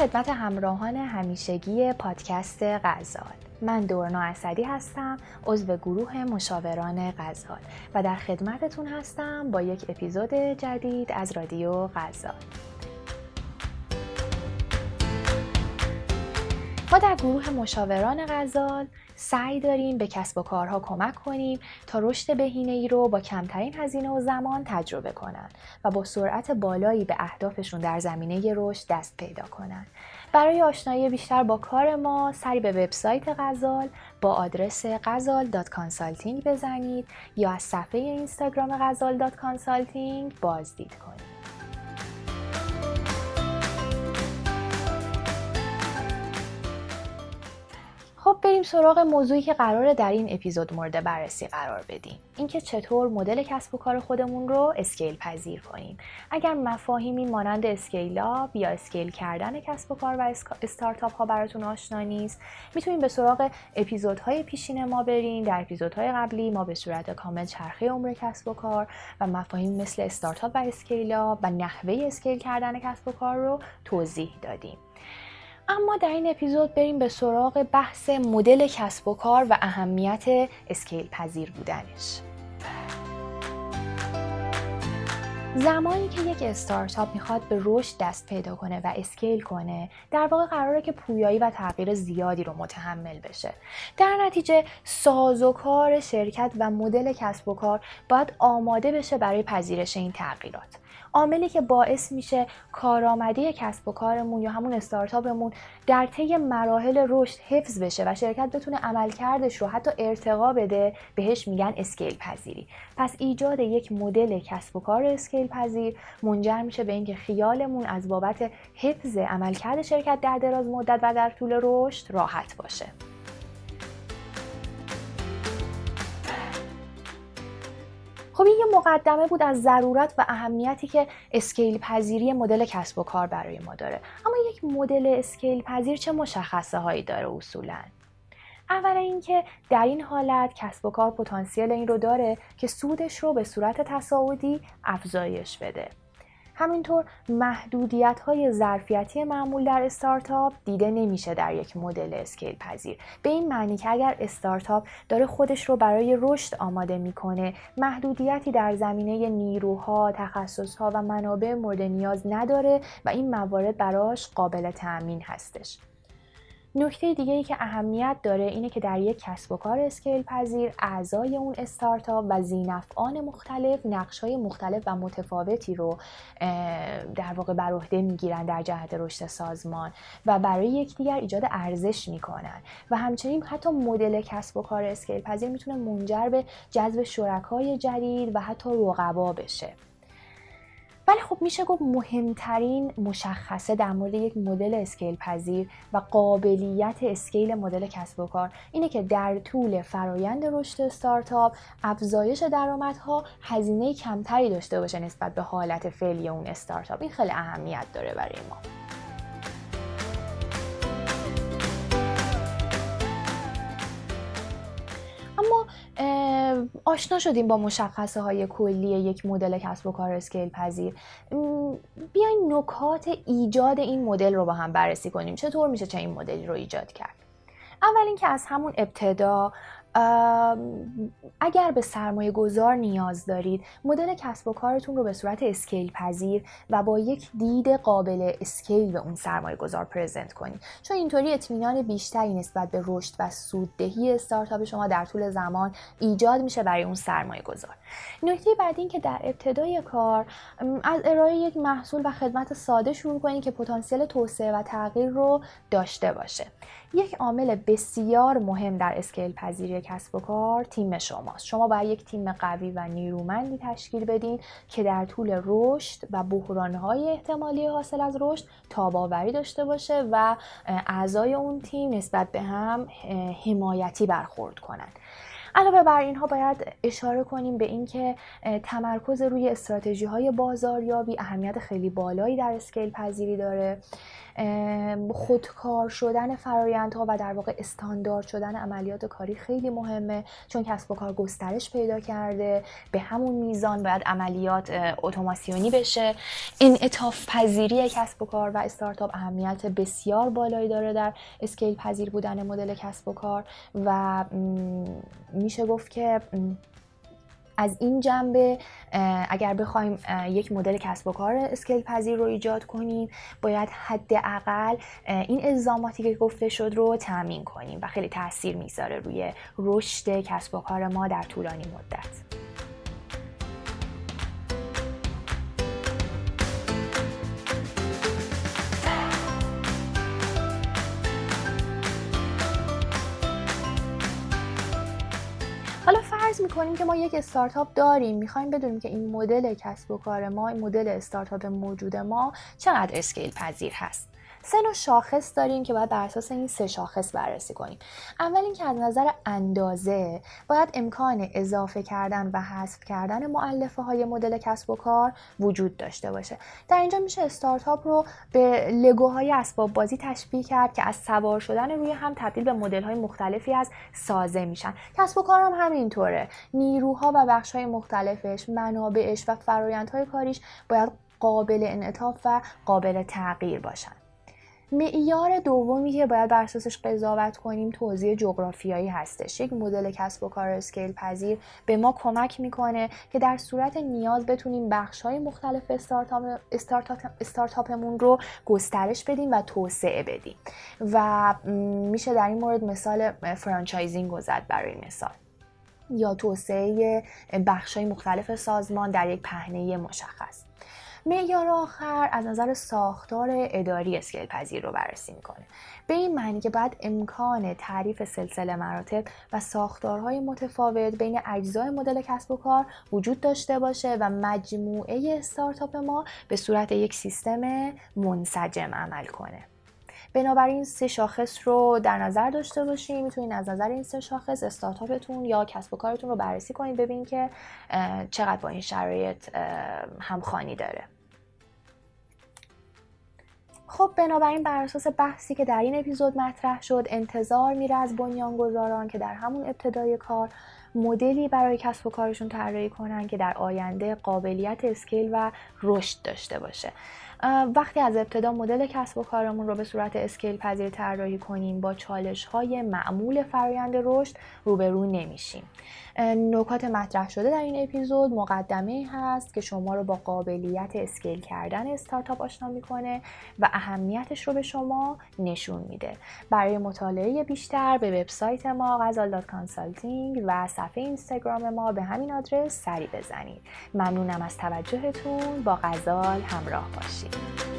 خدمت همراهان همیشگی پادکست غزال. من دورنا اسدی هستم عضو گروه مشاوران غزال و در خدمتتون هستم با یک اپیزود جدید از رادیو غزال. ما در گروه مشاوران غزال سعی داریم به کسب و کارها کمک کنیم تا رشد بهینه ای رو با کمترین هزینه و زمان تجربه کنند و با سرعت بالایی به اهدافشون در زمینه رشد دست پیدا کنند. برای آشنایی بیشتر با کار ما سری به وبسایت غزال با آدرس غزال.consulting بزنید یا از صفحه اینستاگرام غزال.consulting بازدید کنید. خب بریم سراغ موضوعی که قراره در این اپیزود مورد بررسی قرار بدیم. اینکه چطور مدل کسب و کار خودمون رو اسکیل پذیر کنیم. اگر مفاهیمی مانند scale up یا scale کردن کسب و کار و استارتاپ ها براتون آشنا نیست می‌تونید به سراغ اپیزودهای پیشین ما برین در اپیزودهای قبلی ما به صورت کامل چرخه عمر کسب و کار و مفاهیم مثل استارتاپ و scale up و نحوه scale کردن کسب و کار رو توضیح دادیم. اما در این اپیزود بریم به سراغ بحث مدل کسب و کار و اهمیت scale پذیر بودنش. زمانی که یک استارتاپ می‌خواد به رشد دست پیدا کنه و اسکیل کنه در واقع قراره که پویایی و تغییر زیادی رو متحمل بشه در نتیجه سازوکار شرکت و مدل کسب و کار باید آماده بشه برای پذیرش این تغییرات عاملی که باعث میشه کارآمدی کسب و کارمون یا همون استارتاپمون در طی مراحل رشد حفظ بشه و شرکت بتونه عملکردش رو حتی ارتقا بده بهش میگن اسکیل پذیری. پس ایجاد یک مدل کسب و کار scale پذیر منجر میشه به اینکه خیالمون از بابت حفظ عملکرد شرکت در دراز مدت و در طول رشد راحت باشه. خب این یه مقدمه بود از ضرورت و اهمیتی که scale پذیری مدل کسب و کار برای ما داره. اما یک مدل scale پذیر چه مشخصه هایی داره اصولا؟ اولا اینکه در این حالت کسب و کار پتانسیل این رو داره که سودش رو به صورت تصاعدی افزایش بده. همینطور محدودیت های ظرفیتی معمول در استارتاپ دیده نمیشه در یک مدل اسکیل پذیر به این معنی که اگر استارتاپ داره خودش رو برای رشد آماده می‌کنه محدودیتی در زمینه نیروها تخصصها و منابع مورد نیاز نداره و این موارد براش قابل تأمین هستش. نکته دیگه ای که اهمیت داره اینه که در یک کسب و کار scale پذیر اعضای اون استارتاپ و ذینفعان مختلف نقش های مختلف و متفاوتی رو در واقع بر عهده می‌گیرن در جهت رشد سازمان و برای یکدیگر ایجاد ارزش می‌کنن. و همچنین حتی مدل کسب و کار scale پذیر می‌تونه منجر به جذب شرکای جدید و حتی رقبا بشه. ولی خب میشه گفت مهمترین مشخصه در مورد یک مدل scale پذیر و قابلیت scale مدل کسب و کار اینه که در طول فرایند رشد استارتاپ افزایش درآمدها هزینه کمتری داشته باشه نسبت به حالت فعلی اون استارتاپ. این خیلی اهمیت داره برای ما. آشنا شدیم با مشخصه های کلی یک مدل کسب و کار اسکیل پذیر بیاین نکات ایجاد این مدل رو با هم بررسی کنیم. چطور میشه چه این مدلی رو ایجاد کرد؟ اول اینکه از همون ابتدا اگر به سرمایه گذار نیاز دارید مدل کسب و کارتون رو به صورت اسکیل پذیر و با یک دید قابل اسکیل به اون سرمایه گذار پرزنت کنید. چون اینطوری اطمینان بیشتری نسبت به رشد و سوددهی استارتاپ شما در طول زمان ایجاد میشه برای اون سرمایه گذار. نکته بعد این که در ابتدای کار از ارائه یک محصول و خدمت ساده شروع کنید که پتانسیل توسعه و تغییر رو داشته باشه. یک عامل بسیار مهم در اسکیل پذیری کسب و کار تیم شماست. شما باید یک تیم قوی و نیرومندی تشکیل بدین که در طول رشد و بحرانهای احتمالی حاصل از رشد تاباوری داشته باشه و اعضای اون تیم نسبت به هم حمایتی برخورد کنند علاوه بر اینها باید اشاره کنیم به اینکه تمرکز روی استراتژی های بازاریابی اهمیت خیلی بالایی در اسکیل پذیری داره. خودکار شدن فرایندها و در واقع استاندارد شدن عملیات کاری خیلی مهمه چون کسب و کار گسترش پیدا کرده به همون میزان باید عملیات اتوماسیونی بشه. این اتاف پذیری کسب و کار و استارتاپ اهمیت بسیار بالایی داره در اسکیل پذیر بودن مدل کسب و کار و میشه گفت که از این جنبه اگر بخوایم یک مدل کسب و کار اسکیل پذیر رو ایجاد کنیم باید حداقل این الزاماتی که گفته شد رو تامین کنیم و خیلی تاثیر می‌ذاره روی رشد کسب و کار ما در طولانی مدت. فرض می‌کنیم که ما یک استارتاپ داریم. می‌خوایم بدونیم که این مدل کسب و کار ما این مدل استارتاپ موجود ما چقدر اسکیل پذیر هست. سه نوع شاخص داریم که باید بر اساس این سه شاخص بررسی کنیم. اول اینکه از نظر اندازه باید امکان اضافه کردن و حذف کردن معلفه های مدل کسب و کار وجود داشته باشه. در اینجا میشه استارتاپ رو به لگوهای اسباب بازی تشبیه کرد که از سوار شدن روی هم تبدیل به مدل های مختلفی از سازه میشن. کسب و کار هم همینطوره. نیروها و بخش های مختلفش منابعش و فرایندهای کاریش باید قابل انعطاف و قابل تغییر باشن. معیار دومی که باید بر اساسش قضاوت کنیم توضیح جغرافیایی هستش. یک مدل کسب و کار اسکیل پذیر به ما کمک می‌کنه که در صورت نیاز بتونیم بخش های مختلف استارتاپ استارتاپمون رو گسترش بدیم و توسعه بدیم. و میشه در این مورد مثال franchising زد برای مثال. یا توسعه بخش های مختلف سازمان در یک پهنه مشخص. معیار آخر از نظر ساختار اداری scale پذیر رو بررسی می‌کنه. به این معنی که باید امکان تعریف سلسله مراتب و ساختارهای متفاوت بین اجزای مدل کسب و کار وجود داشته باشه و مجموعه استارتاپ ما به صورت یک سیستم منسجم عمل کنه. بنابراین سه شاخص رو در نظر داشته باشیم. می‌تونید از نظر این سه شاخص استارتاپتون یا کسب و کارتون رو بررسی کنید ببینید که چقدر با این شرایط همخوانی داره. خب بنابراین بر اساس بحثی که در این اپیزود مطرح شد انتظار میره از بنیانگذاران که در همون ابتدای کار مدلی برای کسب و کارشون طراحی کنن که در آینده قابلیت اسکیل و رشد داشته باشه. وقتی از ابتدا مدل کسب و کارمون رو به صورت scale پذیر طراحی کنیم با چالش های معمول فرایند رشد روبرو نمیشیم. نکات مطرح شده در این اپیزود مقدمه هست که شما رو با قابلیت scale کردن استارتاپ آشنا می‌کنه و اهمیتش رو به شما نشون میده. برای مطالعه بیشتر به وبسایت ما غزال Consulting و صفحه اینستاگرام ما به همین آدرس سری بزنید. ممنونم از توجهتون. با غزال همراه باشید. day.